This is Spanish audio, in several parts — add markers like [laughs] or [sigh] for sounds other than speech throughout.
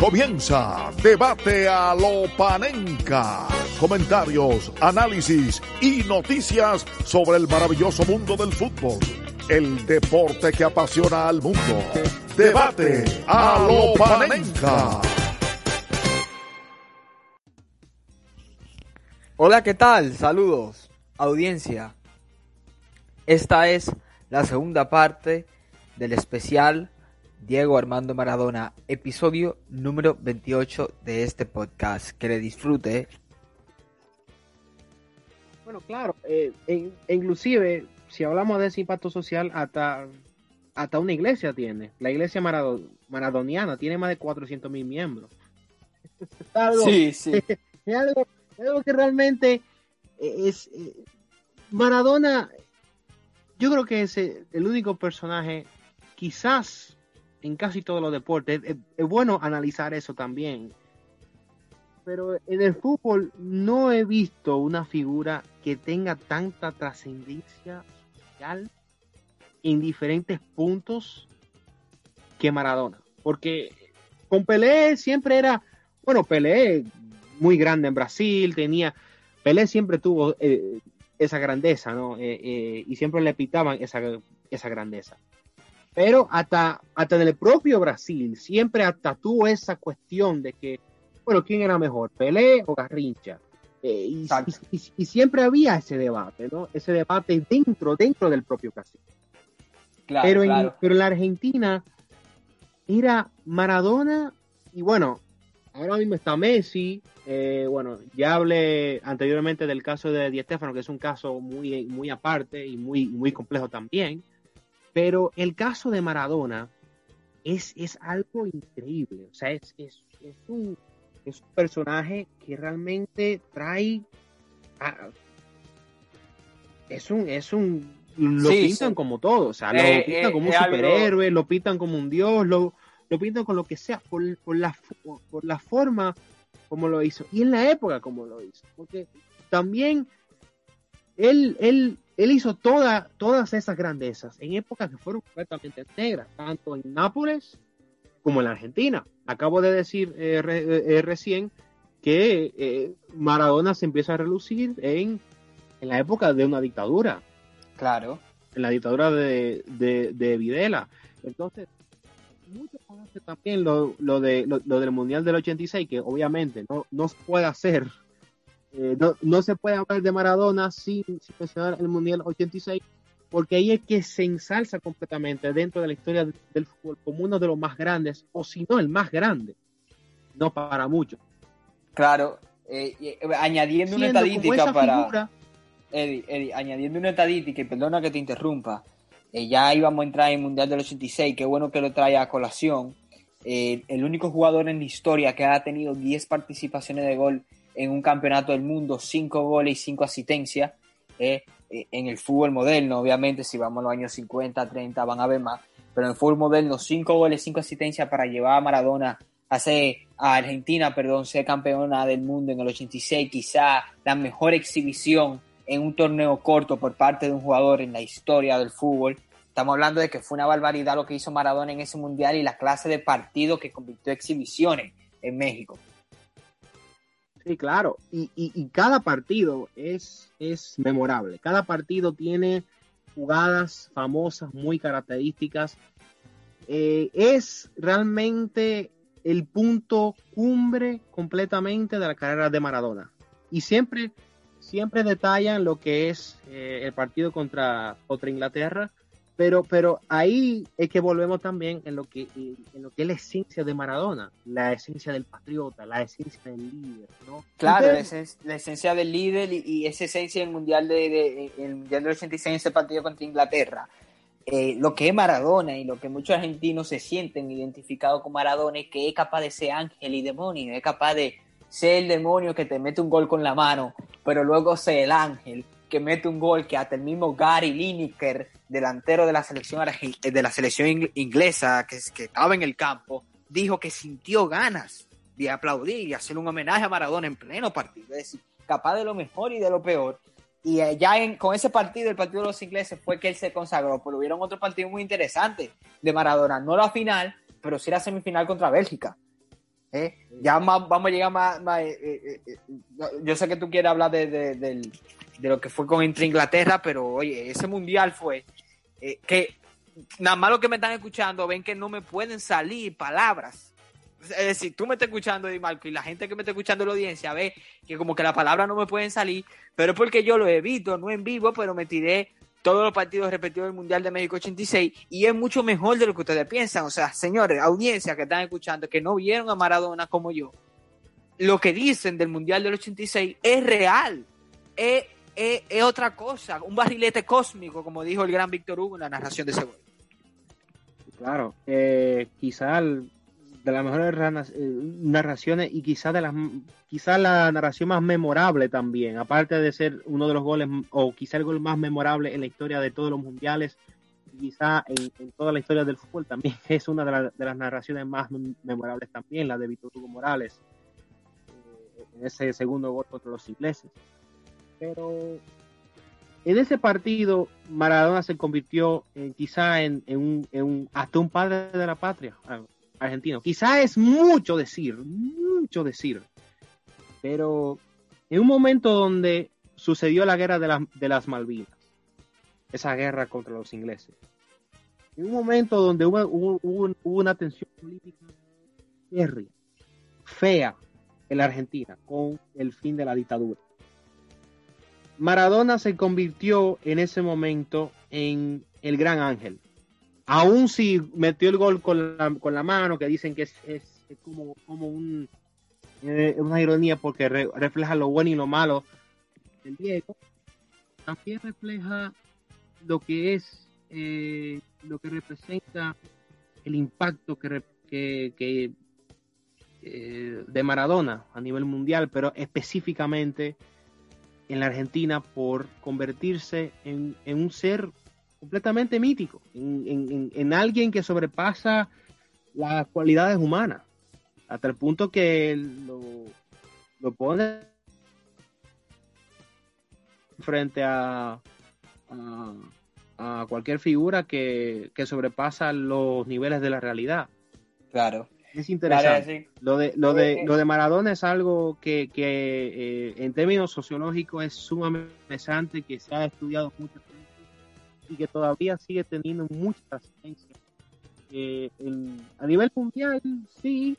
Comienza Debate a lo Panenca. Comentarios, análisis y noticias sobre el maravilloso mundo del fútbol. El deporte que apasiona al mundo. Debate a lo Panenca. Hola, ¿qué tal? Saludos, audiencia. Esta es la segunda parte del especial Diego Armando Maradona, episodio número 28 de este podcast. Que le disfrute. Bueno, claro, eh, e inclusive, si hablamos de ese impacto social, hasta, hasta una iglesia tiene. La iglesia maradoniana tiene más de 400 mil miembros. [laughs] sí, sí. [laughs] Es algo, que realmente es... Eh, Maradona, yo creo que es el único personaje, quizás en casi todos los deportes. Es, bueno analizar eso también. Pero en el fútbol no he visto una figura que tenga tanta trascendencia social en diferentes puntos que Maradona. Porque con Pelé siempre era, bueno, Pelé muy grande en Brasil, tenía, Pelé siempre tuvo eh, esa grandeza, ¿no? Eh, eh, y siempre le pitaban esa, esa grandeza. Pero hasta, hasta en el propio Brasil siempre hasta tuvo esa cuestión de que, bueno, ¿quién era mejor, Pelé o Garrincha? Eh, y, siempre había ese debate, ¿no? Ese debate dentro, dentro del propio Brasil. pero, en, pero en la Argentina era Maradona y bueno, ahora mismo está Messi. Eh, bueno, ya hablé anteriormente del caso de Di Stefano, que es un caso muy, muy aparte y muy, muy complejo también. Pero el caso de Maradona es, es algo increíble. O sea, es, es, es, un, es un personaje que realmente trae. es un. Es un lo pintan como todo. O sea, lo eh, pintan eh, como un superhéroe, lo pintan como un dios, lo, lo pintan con lo que sea, por, por, la, por la forma como lo hizo y en la época como lo hizo. Porque también él, él él hizo toda, todas esas grandezas en épocas que fueron completamente negras, tanto en Nápoles como en la Argentina. Acabo de decir eh, eh, eh, recién que Maradona se empieza a relucir en, la época de una dictadura. Claro. En la dictadura de, de, Videla. Entonces, muchos conocen también lo, lo, de, lo, del Mundial del 86, que obviamente no, no puede hacer eh, no, se puede hablar de Maradona sin, mencionar el Mundial 86, porque ahí es que se ensalza completamente dentro de la historia del fútbol como uno de los más grandes, o si no el más grande, no para muchos. Claro, eh, eh, añadiendo una estadística para... Eddie, añadiendo una estadística, y perdona que te interrumpa, ya íbamos a entrar en el Mundial del 86, qué bueno que lo trae a colación. el único jugador en la historia que ha tenido 10 participaciones de gol en un campeonato del mundo, cinco goles y cinco asistencias. Eh, eh, en el fútbol moderno, obviamente, si vamos a los años 50, 30, van a ver más. Pero en el fútbol moderno, cinco goles, cinco asistencias para llevar a Maradona a, a Argentina, perdón, ser campeona del mundo en el 86, quizá la mejor exhibición en un torneo corto por parte de un jugador en la historia del fútbol. Estamos hablando de que fue una barbaridad lo que hizo Maradona en ese mundial y la clase de partido que convirtió exhibiciones en México. Sí, claro. Y, y, cada partido es, es memorable. Cada partido tiene jugadas famosas, muy características. Eh, es realmente el punto cumbre completamente de la carrera de Maradona. Y siempre, siempre detallan lo que es eh, el partido contra, contra Inglaterra pero, pero ahí es que volvemos también en lo que, en lo que es la esencia de Maradona, la esencia del patriota, la esencia del líder, ¿no? Claro, la, esencia del líder y, esa esencia del mundial de, el mundial del 86 ese partido contra Inglaterra. eh, lo que es Maradona y lo que muchos argentinos se sienten identificados con Maradona es que es capaz de ser ángel y demonio, es capaz de ser el demonio que te mete un gol con la mano, pero luego ser el ángel que mete un gol que hasta el mismo Gary Lineker, delantero de la selección, de la selección inglesa que, estaba en el campo, dijo que sintió ganas de aplaudir y hacer un homenaje a Maradona en pleno partido. Es decir, capaz de lo mejor y de lo peor. Y eh, ya con ese partido, el partido de los ingleses, fue que él se consagró. Pero hubieron otro partido muy interesante de Maradona. No la final, pero sí la semifinal contra Bélgica. ¿Eh? Ya vamos a llegar más. Eh, yo sé que tú quieres hablar de, lo que fue con entre Inglaterra, pero oye, ese mundial fue que nada más lo que me están escuchando ven que no me pueden salir palabras es decir, tú me estás escuchando, Di Marco, y la gente que me está escuchando en la audiencia ve que como que las palabras no me pueden salir, pero es porque yo lo evito, no en vivo, pero me tiré todos los partidos repetidos del Mundial de México 86 y es mucho mejor de lo que ustedes piensan. O sea, señores, audiencia que están escuchando, que no vieron a Maradona como yo, lo que dicen del Mundial del 86 es real, es, otra cosa, un barrilete cósmico, como dijo el gran Víctor Hugo en la narración de ese gol. Claro, eh, quizá de las mejores eh, narraciones y quizás de las quizá la narración más memorable también, aparte de ser uno de los goles o quizá el gol más memorable en la historia de todos los mundiales, quizá en, toda la historia del fútbol también [laughs] es una de, las narraciones más memorables también, la de Víctor Hugo Morales eh, en ese segundo gol contra los ingleses. Pero en ese partido Maradona se convirtió en, quizá en, un, en un, hasta un padre de la patria argentino. Quizá es mucho decir, mucho decir, pero en un momento donde sucedió la guerra de, las Malvinas, esa guerra contra los ingleses, en un momento donde hubo, una tensión política fea en la Argentina con el fin de la dictadura. Maradona se convirtió en ese momento en el gran ángel, aún si metió el gol con la, con la mano, que dicen que es, es, como, como un, eh, una ironía porque refleja lo bueno y lo malo del Diego, también refleja lo que es, eh, lo que representa el impacto que, que, eh, de Maradona a nivel mundial, pero específicamente en la Argentina por convertirse en, en un ser completamente mítico, en, alguien que sobrepasa las cualidades humanas, hasta el punto que lo, lo pone frente a, a, cualquier figura que, sobrepasa los niveles de la realidad. Claro. Es interesante. Lo, de, lo, de, eh, lo de Maradona es algo que, que eh, en términos sociológicos es sumamente interesante, que se ha estudiado mucho y que todavía sigue teniendo mucha trascendencia. Eh, a nivel mundial, sí.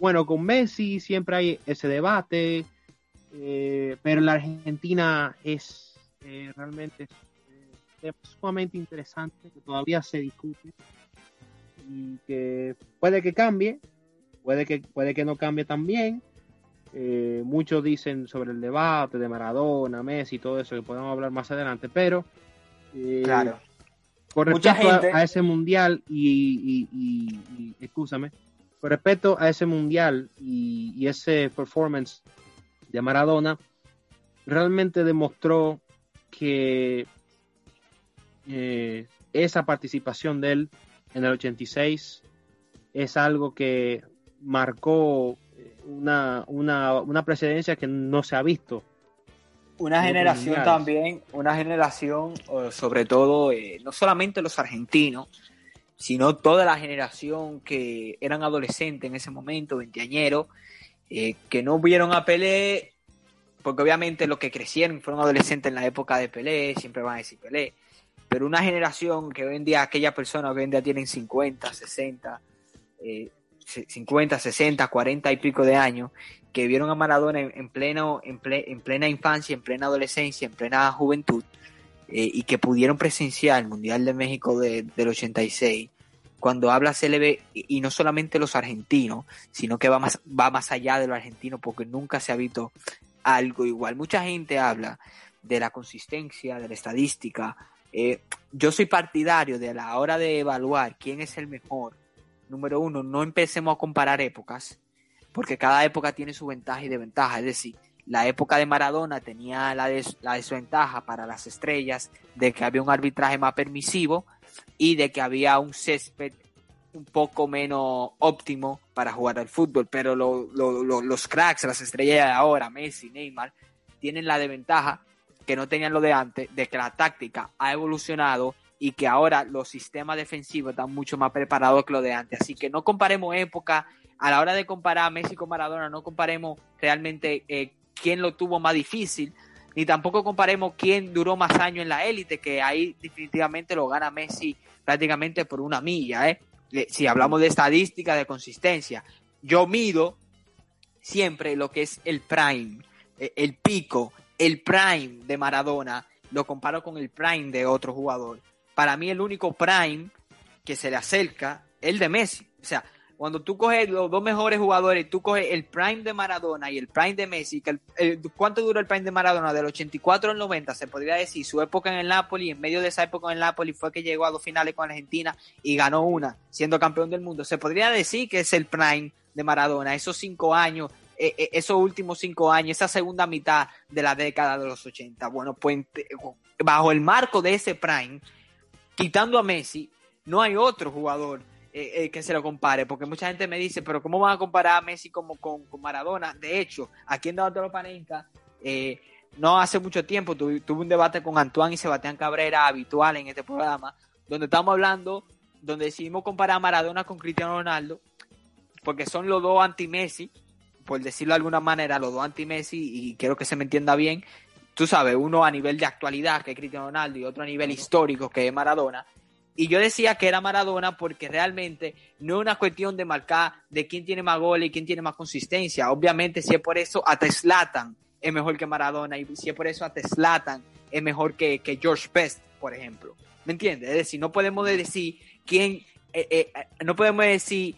Bueno, con Messi siempre hay ese debate, eh, pero la Argentina es eh, realmente sumamente interesante, que todavía se discute y que puede que cambie, puede que, puede que no cambie también. muchos dicen sobre el debate de Maradona, Messi todo eso que podemos hablar más adelante, pero eh, claro. Con respecto a, ese mundial y, y, escúchame, con respecto a ese mundial y, ese performance de Maradona, realmente demostró que eh, esa participación de él en el 86 es algo que marcó una, una, una precedencia que no se ha visto una generación también, una generación, sobre todo, eh, no solamente los argentinos, sino toda la generación que eran adolescentes en ese momento, veinteañeros, eh, que no vieron a Pelé, porque obviamente los que crecieron fueron adolescentes en la época de Pelé, siempre van a decir Pelé, pero una generación que hoy en día, aquellas personas que hoy en día tienen 50, 60, eh, 50, 60, 40 y pico de años, que vieron a Maradona en, pleno, en, plena infancia, en plena adolescencia, en plena juventud, eh, y que pudieron presenciar el Mundial de México del 86, cuando habla CLB, y, no solamente los argentinos, sino que va más, va más allá de los argentinos, porque nunca se ha visto algo igual. Mucha gente habla de la consistencia, de la estadística, eh, yo soy partidario de la hora de evaluar quién es el mejor. Número uno, no empecemos a comparar épocas, porque cada época tiene su ventaja y desventaja. Es decir, la época de Maradona tenía la, la desventaja para las estrellas de que había un arbitraje más permisivo y de que había un césped un poco menos óptimo para jugar al fútbol, pero los cracks, las estrellas de ahora, Messi, Neymar, tienen la desventaja que no tenían lo de antes, de que la táctica ha evolucionado y que ahora los sistemas defensivos están mucho más preparados que lo de antes. Así que no comparemos época, a la hora de comparar Messi con Maradona, no comparemos realmente eh, quién lo tuvo más difícil, ni tampoco comparemos quién duró más años en la élite, que ahí definitivamente lo gana Messi prácticamente por una milla, ¿eh? Si hablamos de estadística, de consistencia, yo mido siempre lo que es el prime, el pico, el prime de Maradona, lo comparo con el prime de otro jugador. Para mí el único prime que se le acerca es el de Messi. O sea, cuando tú coges los dos mejores jugadores, tú coges el prime de Maradona y el prime de Messi, que ¿cuánto duró el prime de Maradona? Del 84 al 90, se podría decir, su época en el Napoli, en medio de esa época en el Napoli fue que llegó a dos finales con Argentina y ganó una, siendo campeón del mundo. Se podría decir que es el prime de Maradona, esos cinco años, eh, eh, esos últimos cinco años, esa segunda mitad de la década de los 80. Bueno, pues bajo el marco de ese prime, quitando a Messi, no hay otro jugador eh, eh, que se lo compare, porque mucha gente me dice, pero ¿cómo van a comparar a Messi como con, Maradona? De hecho, aquí en Dato Panenka, eh, no hace mucho tiempo tuve, un debate con Antoine y Sebastián Cabrera habitual en este programa, donde estamos hablando, donde decidimos comparar a Maradona con Cristiano Ronaldo, porque son los dos anti-Messi, por decirlo de alguna manera, los dos anti-Messi, y quiero que se me entienda bien, tú sabes, uno a nivel de actualidad, que es Cristiano Ronaldo, y otro a nivel histórico, que es Maradona, y yo decía que era Maradona porque realmente no es una cuestión de marcar de quién tiene más goles y quién tiene más consistencia. Obviamente, si es por eso, a Teslatan es mejor que Maradona. Y si es por eso, a Teslatan es mejor que, que George Best, por ejemplo. ¿Me entiendes? Es decir, no podemos decir quién, eh, eh, no podemos decir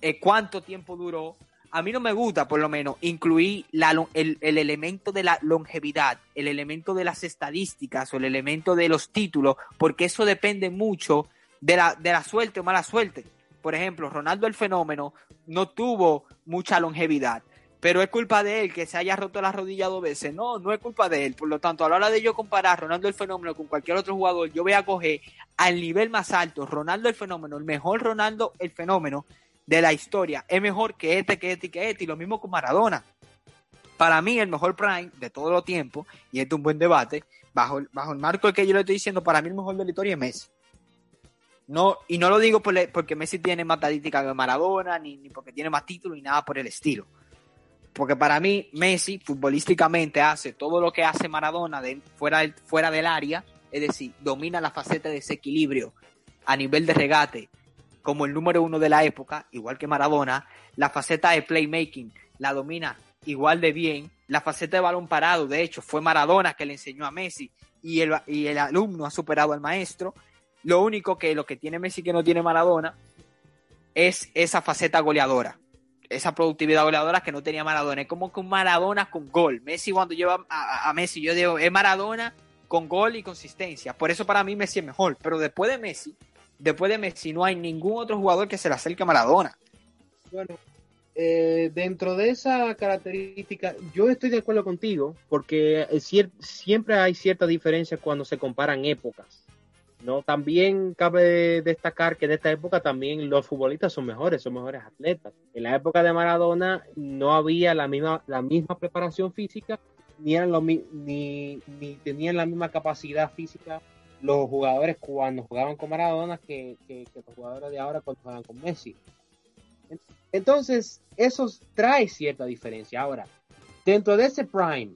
eh, cuánto tiempo duró a mí no me gusta, por lo menos, incluir el, elemento de la longevidad, el elemento de las estadísticas o el elemento de los títulos, porque eso depende mucho de la, de la suerte o mala suerte. Por ejemplo, Ronaldo el fenómeno no tuvo mucha longevidad, pero es culpa de él que se haya roto la rodilla dos veces. No, no es culpa de él. Por lo tanto, a la hora de yo comparar Ronaldo el fenómeno con cualquier otro jugador, yo voy a coger al nivel más alto Ronaldo el fenómeno, el mejor Ronaldo el fenómeno, de la historia es mejor que este, que este y que este, y lo mismo con Maradona. Para mí, el mejor Prime de todos los tiempos, y este es un buen debate, bajo, bajo el marco que yo le estoy diciendo, para mí el mejor de la historia es Messi. No, y no lo digo porque Messi tiene más estadística que Maradona, ni, porque tiene más títulos, ni nada por el estilo. Porque para mí, Messi, futbolísticamente, hace todo lo que hace Maradona fuera, del, fuera del área, es decir, domina la faceta de desequilibrio a nivel de regate, como el número uno de la época, igual que Maradona, la faceta de playmaking la domina igual de bien, la faceta de balón parado, de hecho, fue Maradona que le enseñó a Messi y el, y el alumno ha superado al maestro. Lo único que lo que tiene Messi que no tiene Maradona es esa faceta goleadora, esa productividad goleadora que no tenía Maradona. Es como que un Maradona con gol. Messi cuando lleva a, a Messi, yo digo, es Maradona con gol y consistencia. Por eso para mí Messi es mejor. Pero después de Messi, después de Messi no hay ningún otro jugador que se le acerque a Maradona. Bueno, eh, dentro de esa característica, yo estoy de acuerdo contigo, porque siempre hay cierta diferencia cuando se comparan épocas. ¿no? También cabe destacar que en esta época también los futbolistas son mejores, son mejores atletas. En la época de Maradona no había la misma, la misma preparación física, ni, ni tenían la misma capacidad física los jugadores cuando jugaban con Maradona que, los jugadores de ahora cuando juegan con Messi. Entonces, eso trae cierta diferencia. Ahora, dentro de ese prime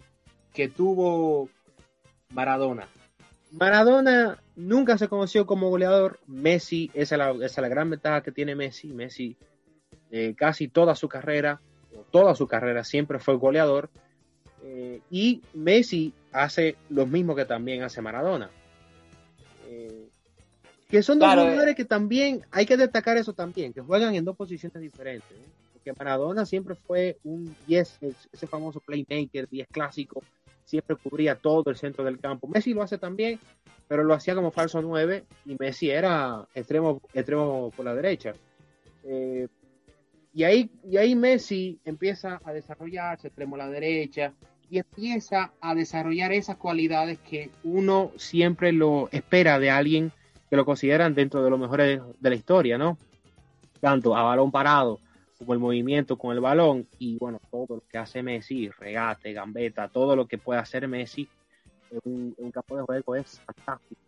que tuvo Maradona, Maradona nunca se conoció como goleador. Messi, esa es la, gran ventaja que tiene Messi. Messi, eh, casi toda su carrera, toda su carrera siempre fue goleador. Eh, y Messi hace lo mismo que también hace Maradona. Eh, que son dos jugadores que también hay que destacar eso también, que juegan en dos posiciones diferentes. Porque Maradona siempre fue un 10, ese famoso playmaker, 10 clásico, siempre cubría todo el centro del campo. Messi lo hace también, pero lo hacía como falso 9 y Messi era extremo, extremo por la derecha. Eh, y, ahí, y ahí Messi empieza a desarrollarse extremo a la derecha y empieza a desarrollar esas cualidades que uno siempre lo espera de alguien que lo consideran dentro de los mejores de la historia, ¿no? Tanto a balón parado como el movimiento con el balón y bueno, todo lo que hace Messi, regate, gambeta, todo lo que puede hacer Messi en un, campo de juego es fantástico.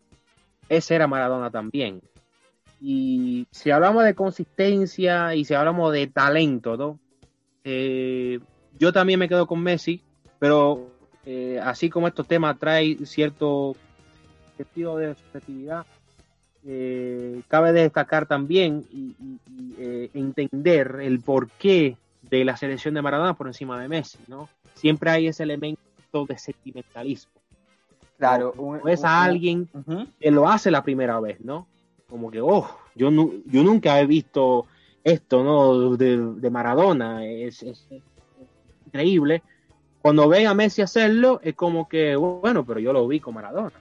Ese era Maradona también. Y si hablamos de consistencia y si hablamos de talento, ¿no? Eh, yo también me quedo con Messi, pero eh, así como estos temas traen cierto sentido de subjetividad, eh, cabe destacar también y, entender el porqué de la selección de Maradona por encima de Messi, ¿no? Siempre hay ese elemento de sentimentalismo. Claro, es a alguien que lo hace la primera vez, ¿no? Como que, oh, yo, yo nunca he visto esto, ¿no? De, Maradona, es, increíble. Cuando ven a Messi hacerlo, es como que, bueno, pero yo lo vi con Maradona,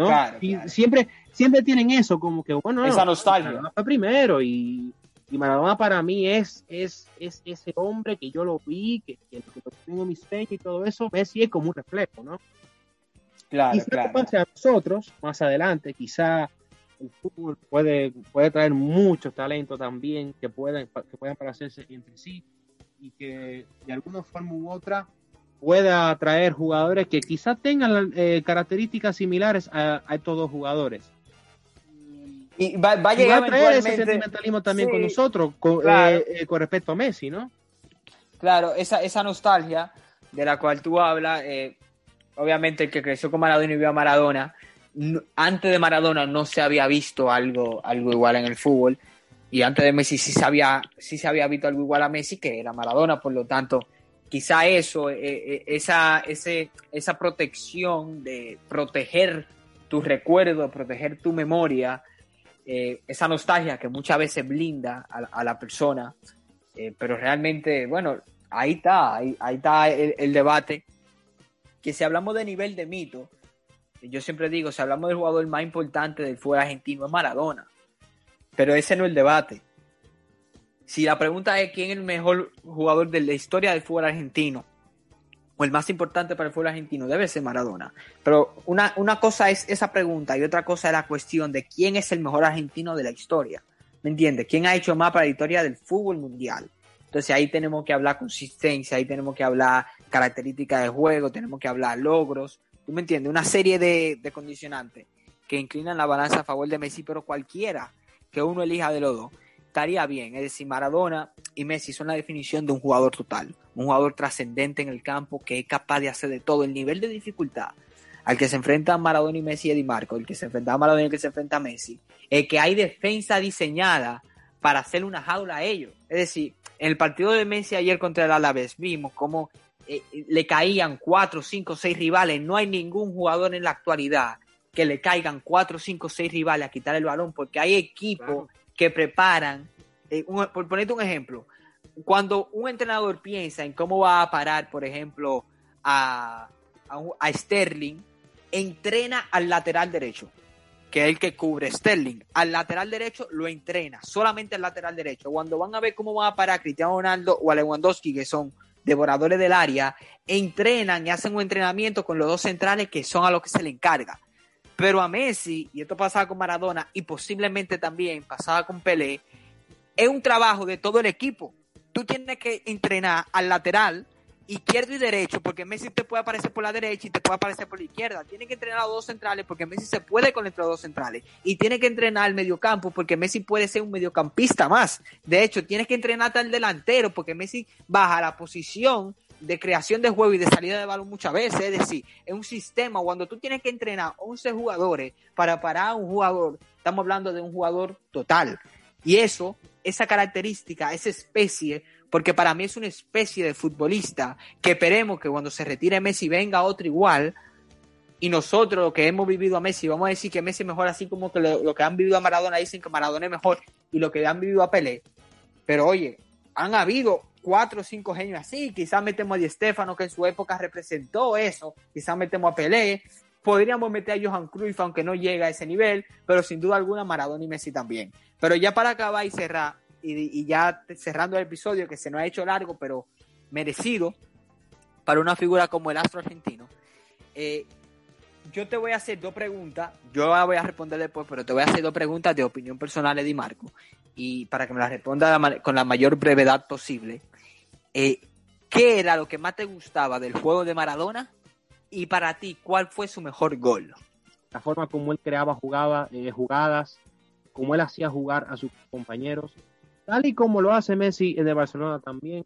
¿no? y siempre, siempre tienen eso, como que, bueno, esa nostalgia. fue primero y, Maradona para mí es, es, es ese hombre que yo lo vi, que, que, tengo mis y todo eso, Messi es como un reflejo, ¿no? Claro, quizá claro. pase a nosotros más adelante, quizá el fútbol puede, puede traer muchos talentos también que puedan, que puedan parecerse entre sí y que de alguna forma u otra pueda atraer jugadores que quizás tengan eh, características similares a, estos dos jugadores. Y va, a llegar traer ese sentimentalismo también con nosotros, eh, eh, con, respecto a Messi, ¿no? Claro, esa, esa nostalgia de la cual tú hablas, obviamente el que creció con Maradona y vio a Maradona, antes de Maradona no se había visto algo, algo igual en el fútbol y antes de Messi sí se, había, sí se había visto algo igual a Messi que era Maradona, por lo tanto quizá eso, eh, eh, esa, esa protección de proteger tu recuerdo, proteger tu memoria, eh, esa nostalgia que muchas veces blinda a, la persona, pero realmente, bueno, ahí está, ahí, está el debate que si hablamos de nivel de mito, yo siempre digo, si hablamos del jugador más importante del fútbol argentino es Maradona. Pero ese no es el debate. Si la pregunta es quién es el mejor jugador de la historia del fútbol argentino, o el más importante para el fútbol argentino, debe ser Maradona. Pero una, una cosa es esa pregunta y otra cosa es la cuestión de quién es el mejor argentino de la historia. ¿Me entiendes? ¿Quién ha hecho más para la historia del fútbol mundial? Entonces ahí tenemos que hablar consistencia, ahí tenemos que hablar características de juego, tenemos que hablar logros, ¿tú me entiendes? Una serie de, condicionantes que inclinan la balanza a favor de Messi, pero cualquiera que uno elija de los dos estaría bien. Es decir, Maradona y Messi son la definición de un jugador total, un jugador trascendente en el campo que es capaz de hacer de todo. El nivel de dificultad al que se enfrentan Maradona y Messi y Di Marco, el que se enfrenta a Maradona y el que se enfrenta a Messi, es que hay defensa diseñada para hacer una jaula a ellos. Es decir, en el partido de Messi ayer contra el Alavés vimos cómo eh, le caían cuatro, cinco, seis rivales. No hay ningún jugador en la actualidad que le caigan cuatro, cinco, seis rivales a quitar el balón, porque hay equipos que preparan. Eh, por ponerte un ejemplo, cuando un entrenador piensa en cómo va a parar, por ejemplo, a, a Sterling, entrena al lateral derecho que es el que cubre Sterling. Al lateral derecho lo entrena, solamente al lateral derecho. Cuando van a ver cómo va a parar Cristiano Ronaldo o a Lewandowski, que son devoradores del área, entrenan y hacen un entrenamiento con los dos centrales que son a los que se le encarga. Pero a Messi, y esto pasaba con Maradona y posiblemente también pasaba con Pelé, es un trabajo de todo el equipo. Tú tienes que entrenar al lateral, izquierdo y derecho, porque Messi te puede aparecer por la derecha y te puede aparecer por la izquierda. Tiene que entrenar a los dos centrales porque Messi se puede con los dos centrales. Y tiene que entrenar al mediocampo porque Messi puede ser un mediocampista más. De hecho, tienes que entrenar al delantero porque Messi baja la posición de creación de juego y de salida de balón muchas veces. Es decir, es un sistema. Cuando tú tienes que entrenar 11 jugadores para parar a un jugador, estamos hablando de un jugador total. Y eso, esa característica, esa especie, porque para mí es una especie de futbolista que esperemos que cuando se retire Messi venga otro igual. Y nosotros, lo que hemos vivido a Messi, vamos a decir que Messi es mejor, así como que lo, que han vivido a Maradona dicen que Maradona es mejor y lo que han vivido a Pelé. Pero oye, han habido cuatro o cinco genios así, quizás metemos a Di Stefano, que en su época representó eso, quizás metemos a Pelé, podríamos meter a Johan Cruyff, aunque no llega a ese nivel, pero sin duda alguna Maradona y Messi también. Pero ya para acabar y cerrar, y, ya cerrando el episodio, que se nos ha hecho largo, pero merecido, para una figura como el astro argentino, eh, yo te voy a hacer dos preguntas, yo voy a responder después, pero te voy a hacer dos preguntas de opinión personal, Eddie Marco, y para que me las responda con la mayor brevedad posible. Eh, ¿Qué era lo que más te gustaba del juego de Maradona? Y para ti, ¿cuál fue su mejor gol? La forma como él creaba jugaba, eh, jugadas, como él hacía jugar a sus compañeros, tal y como lo hace Messi en el Barcelona también.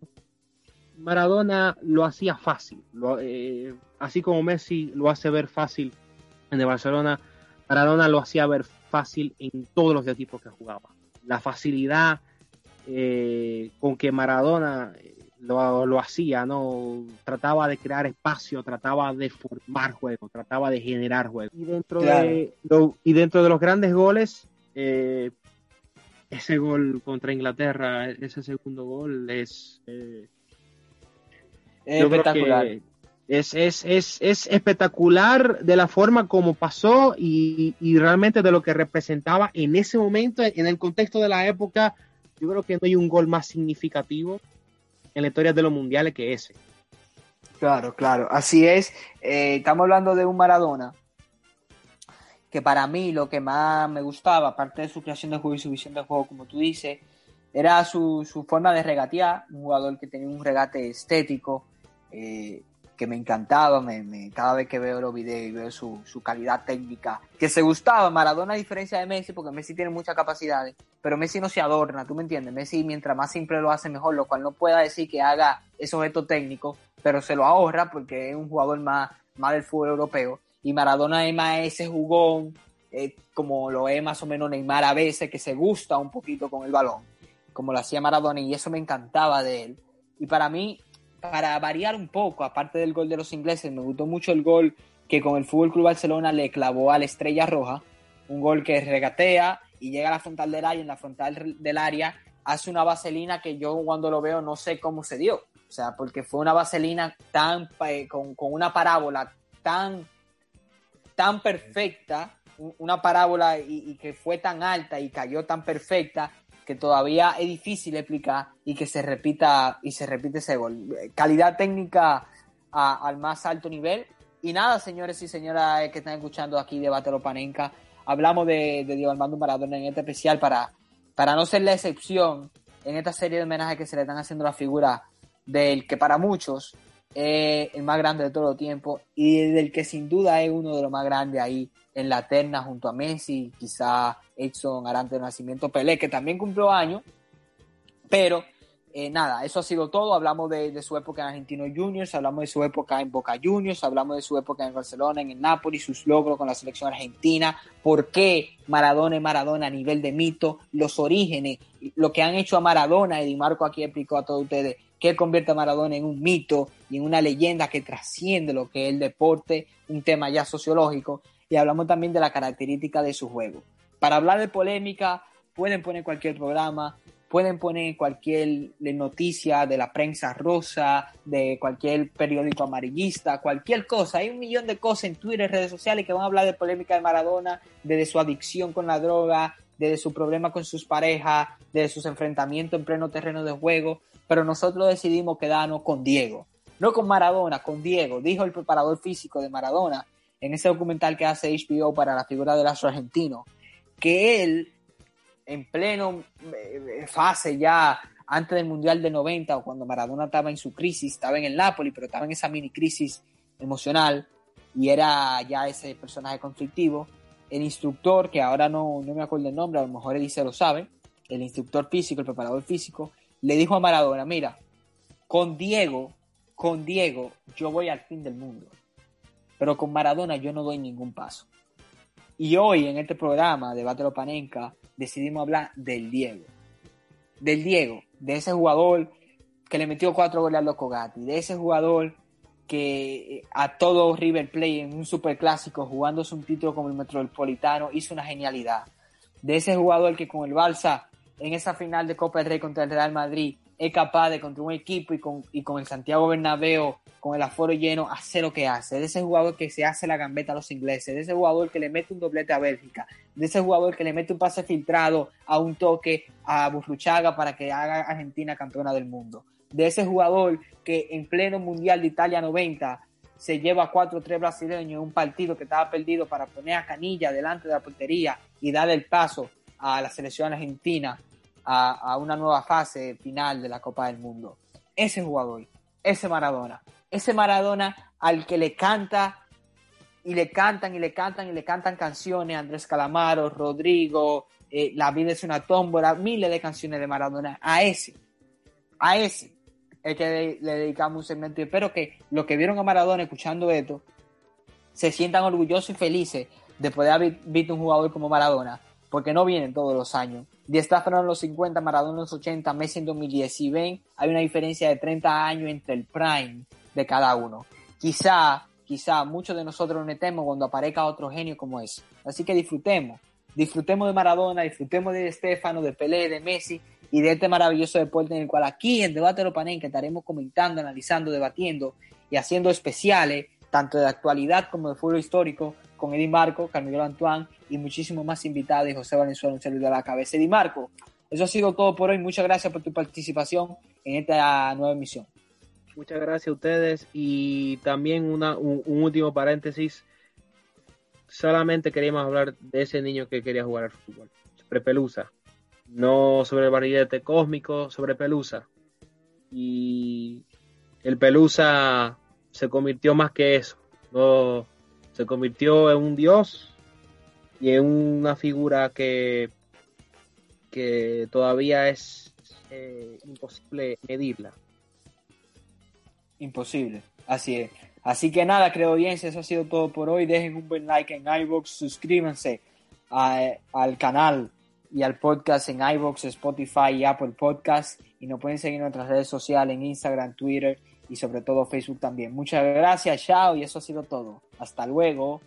Maradona lo hacía fácil, eh, así como Messi lo hace ver fácil en el Barcelona, Maradona lo hacía ver fácil en todos los equipos que jugaba. La facilidad eh, con que Maradona lo, hacía, ¿no? Trataba de crear espacio, trataba de formar juego, trataba de generar juego. Y dentro, de, y dentro de los grandes goles, eh, ese gol contra Inglaterra, ese segundo gol es... Eh, espectacular. Es, es, es, es, espectacular de la forma como pasó y, y, realmente de lo que representaba en ese momento, en el contexto de la época. Yo creo que no hay un gol más significativo en la historia de los mundiales que ese. Claro, claro, así es. Eh, estamos hablando de un Maradona que para mí lo que más me gustaba, aparte de su creación de juego y su visión de juego, como tú dices, era su, su forma de regatear, un jugador que tenía un regate estético, eh, que me encantaba, me, cada vez que veo los videos y veo su, su, calidad técnica, que se gustaba Maradona a diferencia de Messi, porque Messi tiene muchas capacidades, pero Messi no se adorna, ¿tú me entiendes? Messi mientras más simple lo hace mejor, lo cual no pueda decir que haga ese objeto técnico, pero se lo ahorra porque es un jugador más, más del fútbol europeo, y Maradona es más ese jugón, eh, como lo es más o menos Neymar a veces, que se gusta un poquito con el balón, como lo hacía Maradona, y eso me encantaba de él. Y para mí, para variar un poco, aparte del gol de los ingleses, me gustó mucho el gol que con el Fútbol Club Barcelona le clavó a la Estrella Roja, un gol que regatea y llega a la frontal del área, en la frontal del área hace una vaselina que yo cuando lo veo no sé cómo se dio, o sea, porque fue una vaselina tan eh, con, una parábola tan tan perfecta, una parábola y que fue tan alta y cayó tan perfecta que todavía es difícil explicar y que se repita y se repite ese gol. Calidad técnica al más alto nivel. Y nada, señores y señoras que están escuchando aquí Debate Lopanenca, hablamos de, de Diego Armando Maradona en este especial para, para no ser la excepción en esta serie de homenajes que se le están haciendo la figura del que para muchos es el más grande de todo el tiempo y del que sin duda es uno de los más grandes ahí en la terna junto a Messi, quizá Edson Arante de Nacimiento, Pelé, que también cumplió años, pero eh, nada, eso ha sido todo. Hablamos de, su época en Argentino Juniors, hablamos de su época en Boca Juniors, hablamos de su época en Barcelona, en el Napoli, sus logros con la selección argentina, por qué Maradona y Maradona a nivel de mito, los orígenes, lo que han hecho a Maradona, y Marco aquí explicó a todos ustedes, que convierte a Maradona en un mito y en una leyenda que trasciende lo que es el deporte, un tema ya sociológico, y hablamos también de la característica de su juego. Para hablar de polémica, pueden poner cualquier programa, pueden poner cualquier noticia de la prensa rosa, de cualquier periódico amarillista, cualquier cosa. Hay un millón de cosas en Twitter, redes sociales que van a hablar de polémica de Maradona, de su adicción con la droga, de su problema con sus parejas, de sus enfrentamientos en pleno terreno de juego, pero nosotros decidimos quedarnos con Diego. No con Maradona, con Diego, dijo el preparador físico de Maradona en ese documental que hace HBO para la figura del astro argentino que él, en pleno eh, fase ya antes del Mundial de 90 o cuando Maradona estaba en su crisis, estaba en el Napoli, pero estaba en esa mini crisis emocional y era ya ese personaje conflictivo, el instructor, que ahora no, no me acuerdo el nombre, a lo mejor él dice lo sabe, el instructor físico, el preparador físico, le dijo a Maradona, mira, con Diego, con Diego yo voy al fin del mundo, pero con Maradona yo no doy ningún paso. Y hoy en este programa de Battle Panenka decidimos hablar del Diego. Del Diego, de ese jugador que le metió cuatro goles a los Cogati, de ese jugador que eh, a todo River Plate en un superclásico jugándose un título como el Metropolitano hizo una genialidad. De ese jugador que con el Balsa en esa final de Copa del Rey contra el Real Madrid es capaz de contra un equipo y con, y con el Santiago Bernabéu, con el aforo lleno, hacer lo que hace. De ese jugador que se hace la gambeta a los ingleses, de ese jugador que le mete un doblete a Bélgica, de ese jugador que le mete un pase filtrado a un toque a Burruchaga para que haga Argentina campeona del mundo. De ese jugador que en pleno Mundial de Italia 90 se lleva 4-3 brasileños en un partido que estaba perdido para poner a Canilla delante de la portería y darle el paso a la selección argentina a, una nueva fase final de la Copa del Mundo. Ese jugador, ese Maradona, ese Maradona al que le canta y le cantan y le cantan y le cantan canciones, Andrés Calamaro, Rodrigo, eh, La vida es una tómbola, miles de canciones de Maradona, a ese, a ese es que le, dedicamos un segmento. Y espero que los que vieron a Maradona escuchando esto se sientan orgullosos y felices de poder haber visto un jugador como Maradona, porque no vienen todos los años. Stefano en los 50, Maradona en los 80, Messi en 2010. Si ven, hay una diferencia de 30 años entre el prime de cada uno. Quizá, quizá muchos de nosotros nos metemos cuando aparezca otro genio como ese. Así que disfrutemos. Disfrutemos de Maradona, disfrutemos de Stefano, de Pelé, de Messi y de este maravilloso deporte en el cual aquí en Debate de que estaremos comentando, analizando, debatiendo y haciendo especiales, tanto de actualidad como de fútbol histórico, con Marco, Carmelo Antoine y muchísimos más invitados. Y José Valenzuela, un saludo a la cabeza. Eddie Marco, eso ha sido todo por hoy. Muchas gracias por tu participación en esta nueva emisión. Muchas gracias a ustedes y también una, un, último paréntesis. Solamente queríamos hablar de ese niño que quería jugar al fútbol, sobre Pelusa, no sobre el barrilete cósmico, sobre Pelusa. Y el Pelusa se convirtió más que eso. No, se convirtió en un dios y en una figura que, que todavía es eh, imposible medirla. Imposible, así es. Así que nada, creo audiencia, eso ha sido todo por hoy. Dejen un buen like en iVoox, suscríbanse al canal y al podcast en iVoox, Spotify y Apple Podcast. Y nos pueden seguir en nuestras redes sociales, en Instagram, Twitter y sobre todo Facebook también. Muchas gracias, chao, y eso ha sido todo. Hasta luego.